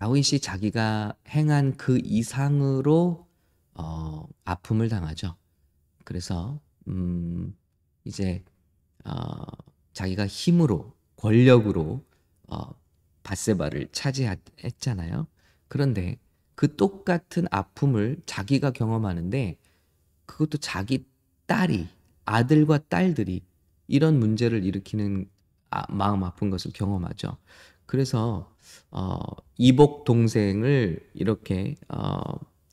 다윗이 자기가 행한 그 이상으로 어, 아픔을 당하죠. 그래서 음, 이제 어, 자기가 힘으로 권력으로 어, 바세바를 차지했잖아요. 그런데 그 똑같은 아픔을 자기가 경험하는데 그것도 자기 딸이 아들과 딸들이 이런 문제를 일으키는 아, 마음 아픈 것을 경험하죠. 그래서 어, 이복 동생을 이렇게 어,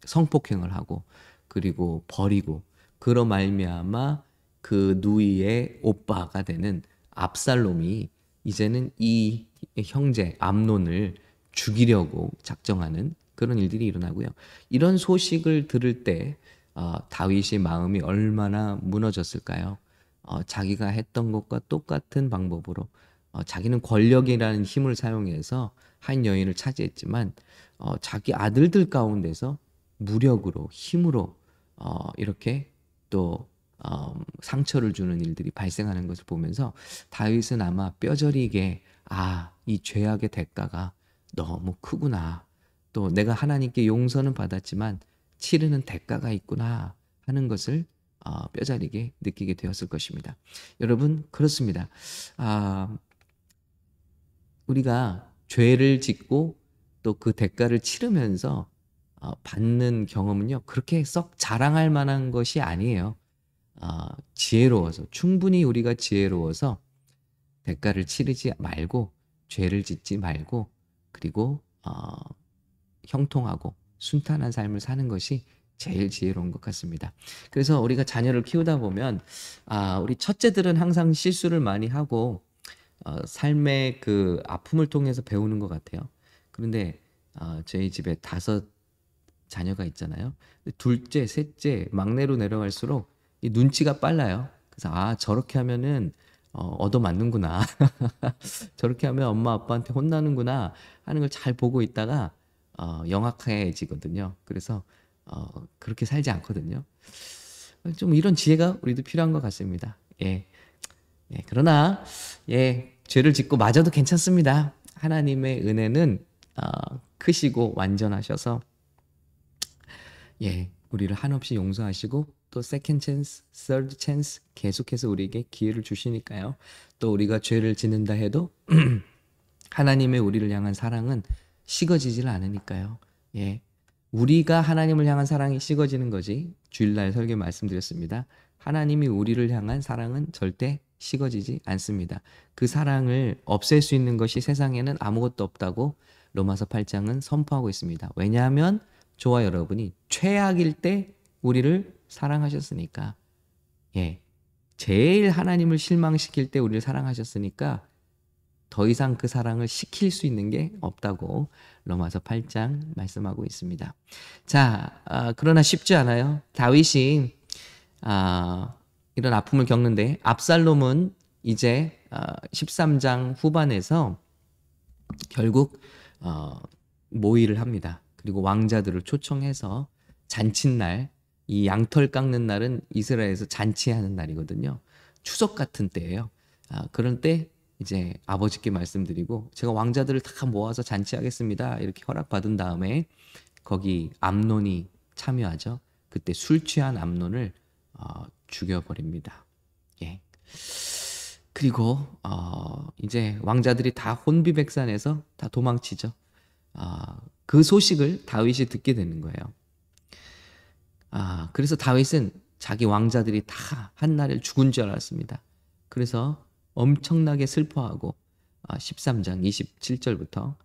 성폭행을 하고 그리고 버리고 그로 말미암아 그 누이의 오빠가 되는 압살롬이 이제는 이 형제 암론을 죽이려고 작정하는 그런 일들이 일어나고요. 이런 소식을 들을 때 어, 다윗의 마음이 얼마나 무너졌을까요? 어, 자기가 했던 것과 똑같은 방법으로 어, 자기는 권력이라는 힘을 사용해서 한 여인을 차지했지만 어, 자기 아들들 가운데서 무력으로 힘으로 어, 이렇게 또 어, 상처를 주는 일들이 발생하는 것을 보면서 다윗은 아마 뼈저리게 아, 이 죄악의 대가가 너무 크구나. 또 내가 하나님께 용서는 받았지만 치르는 대가가 있구나 하는 것을 어, 뼈저리게 느끼게 되었을 것입니다. 여러분 그렇습니다. 아, 우리가 죄를 짓고 또 그 대가를 치르면서 어, 받는 경험은요 그렇게 썩 자랑할 만한 것이 아니에요. 어, 지혜로워서 충분히 우리가 지혜로워서 대가를 치르지 말고 죄를 짓지 말고 그리고 어, 형통하고 순탄한 삶을 사는 것이 제일 지혜로운 것 같습니다. 그래서 우리가 자녀를 키우다 보면 아, 우리 첫째들은 항상 실수를 많이 하고 어, 삶의 그 아픔을 통해서 배우는 것 같아요. 그런데 어, 저희 집에 다섯 자녀가 있잖아요. 둘째, 셋째, 막내로 내려갈수록 이 눈치가 빨라요. 그래서 아 저렇게 하면은 어, 얻어맞는구나. 저렇게 하면 엄마 아빠한테 혼나는구나 하는 걸 잘 보고 있다가 어, 영악해지거든요. 그래서 어, 그렇게 살지 않거든요. 좀 이런 지혜가 우리도 필요한 것 같습니다. 예. 예, 그러나 예, 죄를 짓고 맞아도 괜찮습니다. 하나님의 은혜는 어, 크시고 완전하셔서 예, 우리를 한없이 용서하시고 또 second chance, third chance 계속해서 우리에게 기회를 주시니까요. 또 우리가 죄를 짓는다 해도 하나님의 우리를 향한 사랑은 식어지질 않으니까요. 예. 우리가 하나님을 향한 사랑이 식어지는 거지. 주일날 설교 말씀드렸습니다. 하나님이 우리를 향한 사랑은 절대 식어지지 않습니다. 그 사랑을 없앨 수 있는 것이 세상에는 아무것도 없다고 로마서 8장은 선포하고 있습니다. 왜냐하면 저와 여러분이 최악일 때 우리를 사랑하셨으니까. 예. 제일 하나님을 실망시킬 때 우리를 사랑하셨으니까 더 이상 그 사랑을 시킬 수 있는 게 없다고 로마서 8장 말씀하고 있습니다. 자, 아, 그러나 쉽지 않아요. 다윗이 아, 이런 아픔을 겪는데 압살롬은 이제 아, 13장 후반에서 결국 어, 모의를 합니다. 그리고 왕자들을 초청해서 잔칫날 이 양털 깎는 날은 이스라엘에서 잔치하는 날이거든요. 추석 같은 때예요. 아, 그런 때 이제 아버지께 말씀드리고 제가 왕자들을 다 모아서 잔치하겠습니다. 이렇게 허락받은 다음에 거기 암론이 참여하죠. 그때 술 취한 암론을 어, 죽여버립니다. 예. 그리고 어, 이제 왕자들이 다 혼비백산해서 다 도망치죠. 어, 그 소식을 다윗이 듣게 되는 거예요. 아, 그래서 다윗은 자기 왕자들이 다 한날에 죽은 줄 알았습니다. 그래서 엄청나게 슬퍼하고 아, 13장 27절부터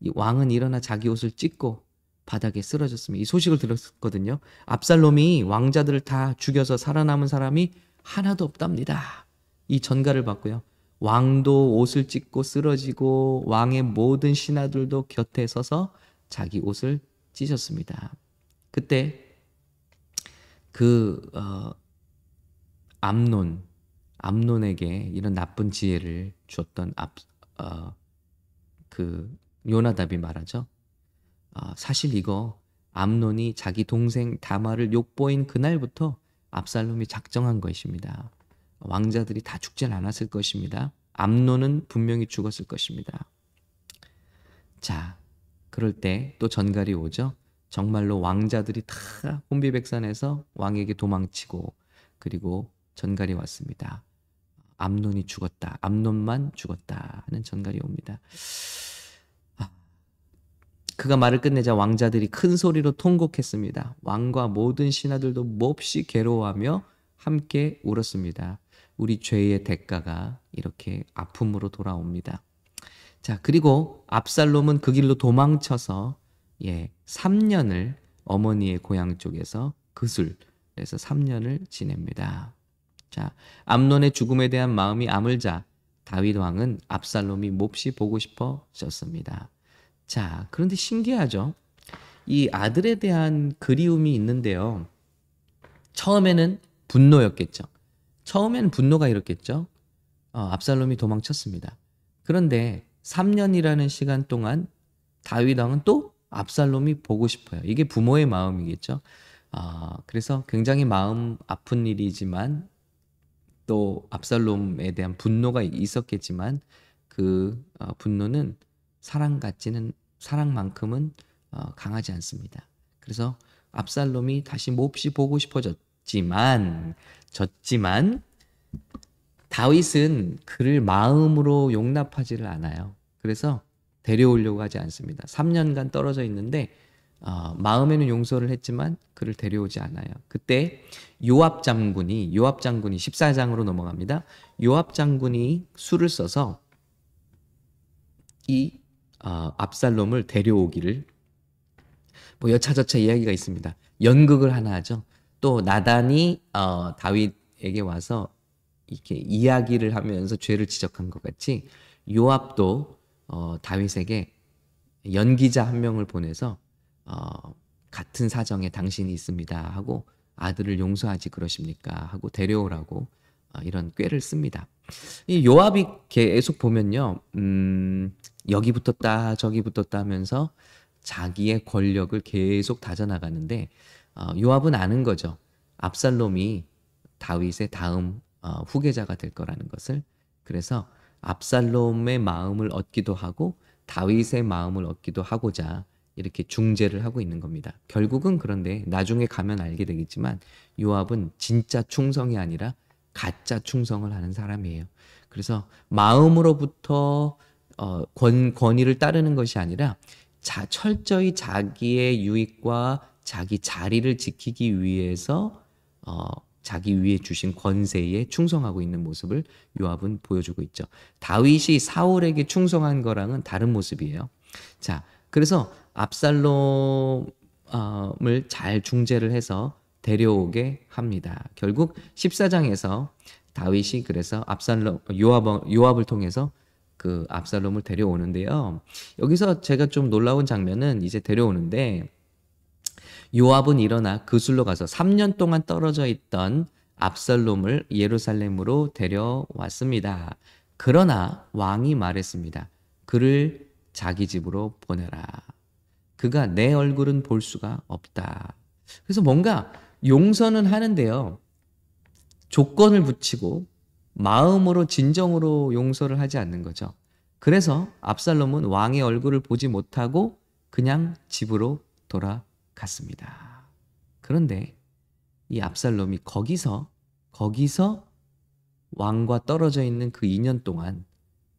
이 왕은 일어나 자기 옷을 찢고 바닥에 쓰러졌습니다. 이 소식을 들었거든요. 압살롬이 왕자들을 다 죽여서 살아남은 사람이 하나도 없답니다. 이 전가를 받고요. 왕도 옷을 찢고 쓰러지고 왕의 모든 신하들도 곁에 서서 자기 옷을 찢었습니다. 그때 그 어, 암논 암논에게 이런 나쁜 지혜를 주었던 앞, 어, 그 요나답이 말하죠. 어, 사실 이거 암논이 자기 동생 다마를 욕보인 그날부터 압살롬이 작정한 것입니다. 왕자들이 다 죽진 않았을 것입니다. 암논은 분명히 죽었을 것입니다. 자, 그럴 때 또 전갈이 오죠. 정말로 왕자들이 다 혼비백산해서 왕에게 도망치고 그리고 전갈이 왔습니다. 암논이 죽었다. 암논만 죽었다 하는 전갈이 옵니다. 아, 그가 말을 끝내자 왕자들이 큰 소리로 통곡했습니다. 왕과 모든 신하들도 몹시 괴로워하며 함께 울었습니다. 우리 죄의 대가가 이렇게 아픔으로 돌아옵니다. 자, 그리고 압살롬은 그 길로 도망쳐서 예, 3년을 어머니의 고향 쪽에서 그술 그래서 3년을 지냅니다. 자, 암론의 죽음에 대한 마음이 아물자 다윗 왕은 압살롬이 몹시 보고 싶어졌습니다. 자, 그런데 신기하죠? 이 아들에 대한 그리움이 있는데요. 처음에는 분노였겠죠. 처음에는 분노가 이렇겠죠. 어, 압살롬이 도망쳤습니다. 그런데 3년이라는 시간 동안 다윗 왕은 또 압살롬이 보고 싶어요. 이게 부모의 마음이겠죠. 아, 그래서 굉장히 마음 아픈 일이지만 또 압살롬에 대한 분노가 있었겠지만 그 어, 분노는 사랑 같지는 사랑만큼은 어, 강하지 않습니다. 그래서 압살롬이 다시 몹시 보고 싶어졌지만 졌지만 다윗은 그를 마음으로 용납하지를 않아요. 그래서 데려오려고 하지 않습니다. 3년간 떨어져 있는데 어, 마음에는 용서를 했지만 그를 데려오지 않아요. 그때 요압 장군이 요압 장군이 14장으로 넘어갑니다. 요압 장군이 수를 써서 이 어, 압살롬을 데려오기를 뭐 여차저차 이야기가 있습니다. 연극을 하나 하죠. 또 나단이 어, 다윗에게 와서 이렇게 이야기를 하면서 죄를 지적한 것 같이 요압도 어, 다윗에게 연기자 한 명을 보내서 어, 같은 사정에 당신이 있습니다 하고 아들을 용서하지 그러십니까 하고 데려오라고 어, 이런 꾀를 씁니다. 이 요압이 계속 보면요, 음, 여기 붙었다 저기 붙었다 하면서 자기의 권력을 계속 다져나가는데 어, 요압은 아는 거죠. 압살롬이 다윗의 다음 어, 후계자가 될 거라는 것을 그래서 압살롬의 마음을 얻기도 하고 다윗의 마음을 얻기도 하고자 이렇게 중재를 하고 있는 겁니다. 결국은 그런데 나중에 가면 알게 되겠지만 요압은 진짜 충성이 아니라 가짜 충성을 하는 사람이에요. 그래서 마음으로부터 어, 권, 권위를 따르는 것이 아니라 자, 철저히 자기의 유익과 자기 자리를 지키기 위해서 어, 자기 위에 주신 권세에 충성하고 있는 모습을 요압은 보여주고 있죠. 다윗이 사울에게 충성한 거랑은 다른 모습이에요. 자, 그래서 압살롬을 잘 중재를 해서 데려오게 합니다. 결국 14장에서 다윗이 그래서 압살롬 요압 요압을 통해서 그 압살롬을 데려오는데요. 여기서 제가 좀 놀라운 장면은 이제 데려오는데 요압은 일어나 그술로 가서 3년 동안 떨어져 있던 압살롬을 예루살렘으로 데려왔습니다. 그러나 왕이 말했습니다. 그를 자기 집으로 보내라. 그가 내 얼굴은 볼 수가 없다. 그래서 뭔가 용서는 하는데요. 조건을 붙이고 마음으로 진정으로 용서를 하지 않는 거죠. 그래서 압살롬은 왕의 얼굴을 보지 못하고 그냥 집으로 돌아갔습니다. 그런데 이 압살롬이 거기서 거기서 왕과 떨어져 있는 그 2년 동안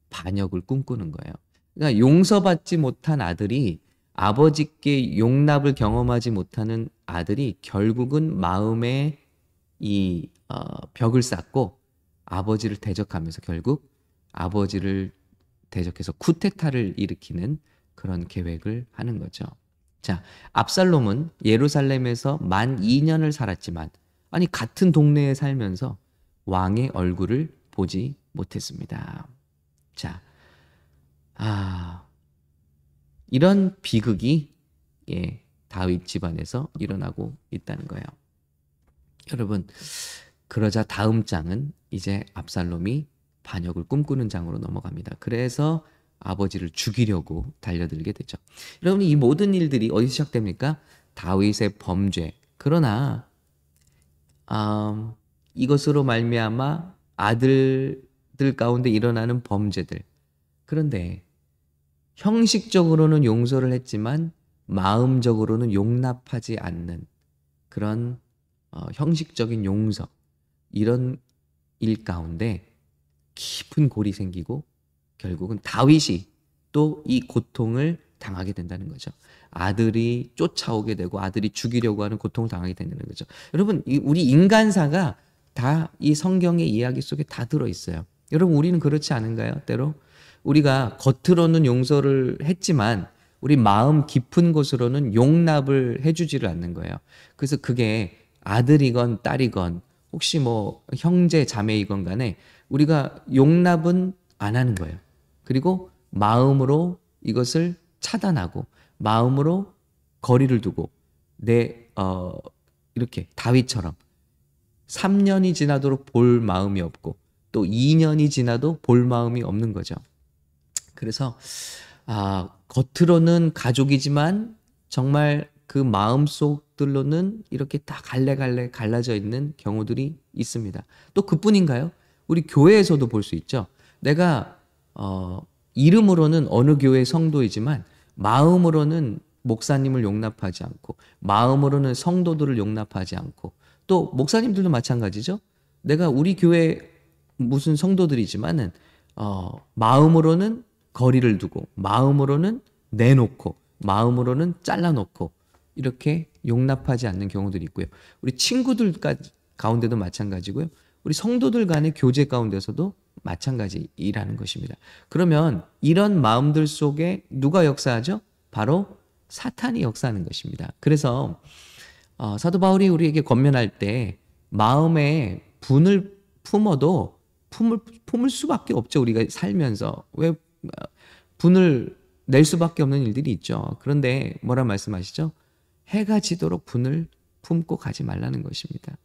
반역을 꿈꾸는 거예요. 그러니까 용서받지 못한 아들이 아버지께 용납을 경험하지 못하는 아들이 결국은 마음에 이 어, 벽을 쌓고 아버지를 대적하면서 결국 아버지를 대적해서 쿠데타를 일으키는 그런 계획을 하는 거죠. 자, 압살롬은 예루살렘에서 만 2년을 살았지만 아니 같은 동네에 살면서 왕의 얼굴을 보지 못했습니다. 자, 아 이런 비극이 예, 다윗 집안에서 일어나고 있다는 거예요. 여러분, 그러자 다음 장은 이제 압살롬이 반역을 꿈꾸는 장으로 넘어갑니다. 그래서 아버지를 죽이려고 달려들게 되죠. 여러분 이 모든 일들이 어디서 시작됩니까? 다윗의 범죄. 그러나 음, 이것으로 말미암아 아들들 가운데 일어나는 범죄들. 그런데 형식적으로는 용서를 했지만 마음적으로는 용납하지 않는 그런 어, 형식적인 용서 이런 일 가운데 깊은 골이 생기고 결국은 다윗이 또 이 고통을 당하게 된다는 거죠. 아들이 쫓아오게 되고 아들이 죽이려고 하는 고통을 당하게 되는 거죠. 여러분, 우리 인간사가 다 이 성경의 이야기 속에 다 들어 있어요. 여러분, 우리는 그렇지 않은가요? 때로 우리가 겉으로는 용서를 했지만 우리 마음 깊은 곳으로는 용납을 해주지를 않는 거예요. 그래서 그게 아들이건 딸이건 혹시 뭐 형제 자매이건 간에 우리가 용납은 안 하는 거예요. 그리고 마음으로 이것을 차단하고 마음으로 거리를 두고 내 어, 이렇게 다윗처럼 3년이 지나도록 볼 마음이 없고 또 2년이 지나도 볼 마음이 없는 거죠. 그래서 아, 겉으로는 가족이지만 정말 그 마음 속들로는 이렇게 다 갈래갈래 갈라져 있는 경우들이 있습니다. 또 그뿐인가요? 우리 교회에서도 볼 수 있죠. 내가 어, 이름으로는 어느 교회 성도이지만 마음으로는 목사님을 용납하지 않고 마음으로는 성도들을 용납하지 않고 또 목사님들도 마찬가지죠. 내가 우리 교회 무슨 성도들이지만은 어, 마음으로는 거리를 두고 마음으로는 내놓고 마음으로는 잘라놓고 이렇게 용납하지 않는 경우들이 있고요. 우리 친구들 가운데도 마찬가지고요. 우리 성도들 간의 교제 가운데서도 마찬가지라는 것입니다. 그러면 이런 마음들 속에 누가 역사하죠? 바로 사탄이 역사하는 것입니다. 그래서 어, 사도 바울이 우리에게 권면할 때 마음에 분을 품어도 품을 품을 수밖에 없죠. 우리가 살면서 왜 분을 낼 수밖에 없는 일들이 있죠. 그런데 뭐라 말씀하시죠? 해가 지도록 분을 품고 가지 말라는 것입니다.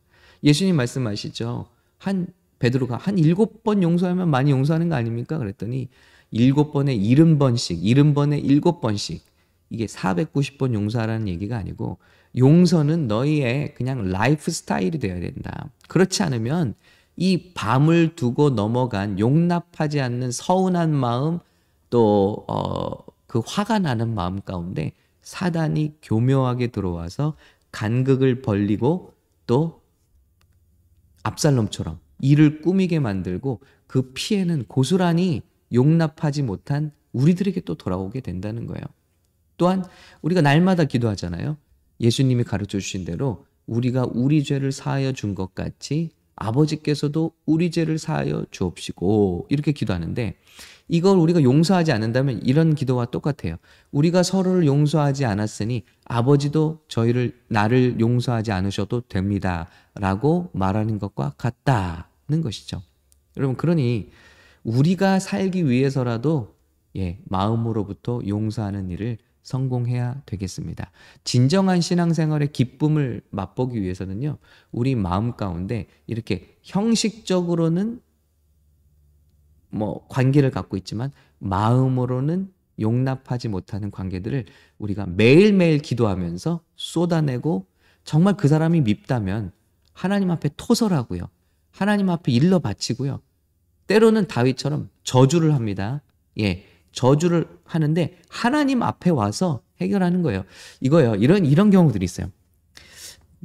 예수님 말씀하시죠. 한 베드로가 한 일곱 번 용서하면 많이 용서하는 거 아닙니까? 그랬더니 일곱 번에 일흔 번씩, 일흔 번에 일곱 번씩 이게 490번 용서하라는 얘기가 아니고 용서는 너희의 그냥 라이프 스타일이 되어야 된다. 그렇지 않으면 이 밤을 두고 넘어간 용납하지 않는 서운한 마음 또 어, 그 화가 나는 마음 가운데 사단이 교묘하게 들어와서 간극을 벌리고 또 압살롬처럼 이를 꾸미게 만들고 그 피해는 고스란히 용납하지 못한 우리들에게 또 돌아오게 된다는 거예요. 또한 우리가 날마다 기도하잖아요. 예수님이 가르쳐 주신 대로 우리가 우리 죄를 사하여 준 것 같이 아버지께서도 우리 죄를 사하여 주옵시고 이렇게 기도하는데 이걸 우리가 용서하지 않는다면 이런 기도와 똑같아요. 우리가 서로를 용서하지 않았으니 아버지도 저희를 나를 용서하지 않으셔도 됩니다라고 말하는 것과 같다는 것이죠. 여러분 그러니 우리가 살기 위해서라도 예, 마음으로부터 용서하는 일을 성공해야 되겠습니다. 진정한 신앙생활의 기쁨을 맛보기 위해서는요, 우리 마음 가운데 이렇게 형식적으로는 뭐 관계를 갖고 있지만 마음으로는 용납하지 못하는 관계들을 우리가 매일매일 기도하면서 쏟아내고 정말 그 사람이 밉다면 하나님 앞에 토설하고요. 하나님 앞에 일러 바치고요. 때로는 다윗처럼 저주를 합니다. 예. 저주를 하는데 하나님 앞에 와서 해결하는 거예요. 이거요. 이런 이런 경우들이 있어요.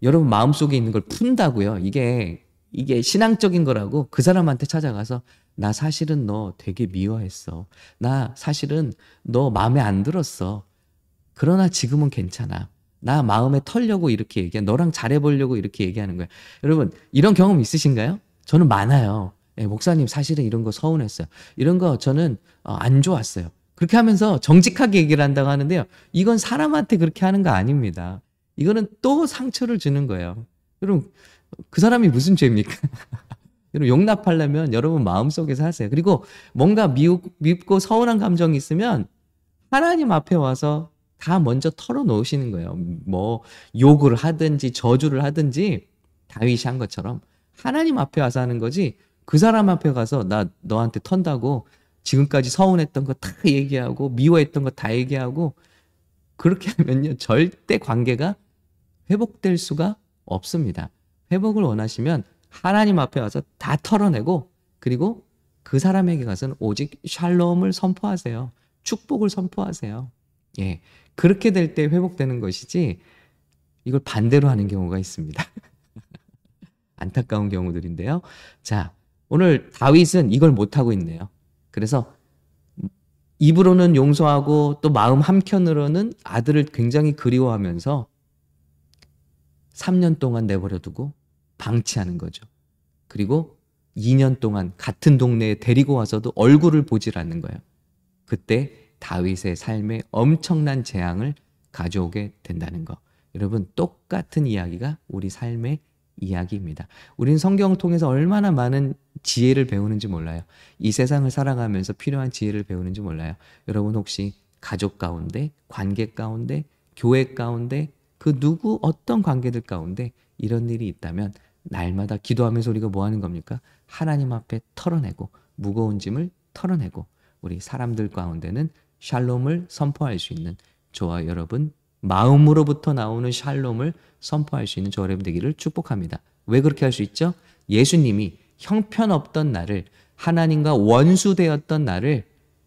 여러분 마음속에 있는 걸 푼다고요. 이게 이게 신앙적인 거라고 그 사람한테 찾아가서 나 사실은 너 되게 미워했어. 나 사실은 너 마음에 안 들었어. 그러나 지금은 괜찮아. 나 마음에 털려고 이렇게 얘기해. 너랑 잘해보려고 이렇게 얘기하는 거야. 여러분, 이런 경험 있으신가요? 저는 많아요. 예, 목사님 사실은 이런 거 서운했어요. 이런 거 저는 어, 안 좋았어요. 그렇게 하면서 정직하게 얘기를 한다고 하는데요. 이건 사람한테 그렇게 하는 거 아닙니다. 이거는 또 상처를 주는 거예요. 여러분, 그 사람이 무슨 죄입니까? 여러분, 용납하려면 여러분 마음속에서 하세요. 그리고 뭔가 미우, 밉고 서운한 감정이 있으면 하나님 앞에 와서 다 먼저 털어놓으시는 거예요. 뭐, 욕을 하든지 저주를 하든지 다윗이 한 것처럼 하나님 앞에 와서 하는 거지 그 사람 앞에 가서 나 너한테 턴다고 지금까지 서운했던 거 다 얘기하고 미워했던 거 다 얘기하고 그렇게 하면요 절대 관계가 회복될 수가 없습니다. 회복을 원하시면 하나님 앞에 와서 다 털어내고 그리고 그 사람에게 가서는 오직 샬롬을 선포하세요. 축복을 선포하세요. 예. 그렇게 될 때 회복되는 것이지 이걸 반대로 하는 경우가 있습니다. 안타까운 경우들인데요. 자, 오늘 다윗은 이걸 못하고 있네요. 그래서 입으로는 용서하고 또 마음 한켠으로는 아들을 굉장히 그리워하면서 3년 동안 내버려 두고 방치하는 거죠. 그리고 2년 동안 같은 동네에 데리고 와서도 얼굴을 보질 않는 거예요. 그때 다윗의 삶에 엄청난 재앙을 가져오게 된다는 거. 여러분, 똑같은 이야기가 우리 삶의 이야기입니다. 우린 성경을 통해서 얼마나 많은 지혜를 배우는지 몰라요. 이 세상을 살아가면서 필요한 지혜를 배우는지 몰라요. 여러분 혹시 가족 가운데, 관계 가운데, 교회 가운데, 그 누구 어떤 관계들 가운데 이런 일이 있다면 날마다 기도하면서 우리가 뭐 하는 겁니까? 하나님 앞에 털어내고 무거운 짐을 털어내고 우리 사람들 가운데는 샬롬을 선포할 수 있는 저와 여러분 마음으로부터 나오는 샬롬을 선포할 수 있는 저 여러분 되기를 축복합니다. 왜 그렇게 할 수 있죠? 예수님이 형편없던 나를 하나님과 원수되었던 나를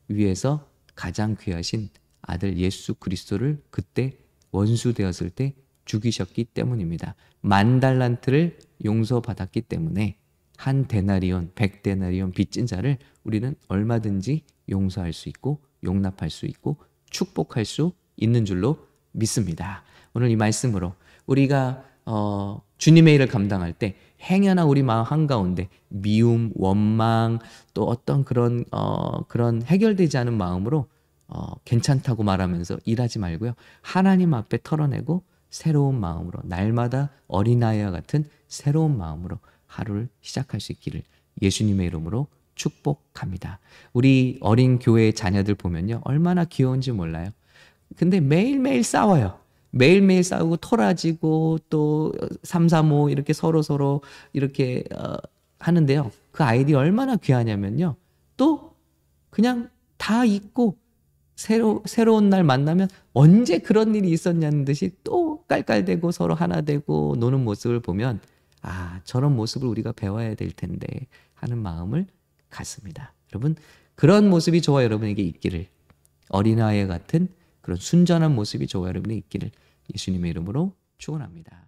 위해서 가장 귀하신 아들 예수 그리스도를 그때 원수되었을 때 죽이셨기 때문입니다. 만 달란트를 용서받았기 때문에 한 데나리온, 백 데나리온 빚진 자를 우리는 얼마든지 용서할 수 있고 용납할 수 있고 축복할 수 있는 줄로 믿습니다. 오늘 이 말씀으로 우리가 어, 주님의 일을 감당할 때 행여나 우리 마음 한가운데 미움, 원망 또 어떤 그런 어, 그런 해결되지 않은 마음으로 어, 괜찮다고 말하면서 일하지 말고요. 하나님 앞에 털어내고 새로운 마음으로 날마다 어린아이와 같은 새로운 마음으로 하루를 시작할 수 있기를 예수님의 이름으로 축복합니다. 우리 어린 교회 자녀들 보면요. 얼마나 귀여운지 몰라요. 근데 매일매일 싸워요. 매일매일 싸우고 토라지고 또 삼삼오 이렇게 서로 서로 이렇게 어, 하는데요. 그 아이들이 얼마나 귀하냐면요. 또 그냥 다 잊고 새로 새로운 날 만나면 언제 그런 일이 있었냐는 듯이 또 깔깔대고 서로 하나 되고 노는 모습을 보면 아 저런 모습을 우리가 배워야 될 텐데 하는 마음을 갖습니다. 여러분 그런 모습이 저와 여러분에게 있기를 어린아이 같은 그런 순전한 모습이 저와 여러분에 있기를 예수님의 이름으로 축원합니다.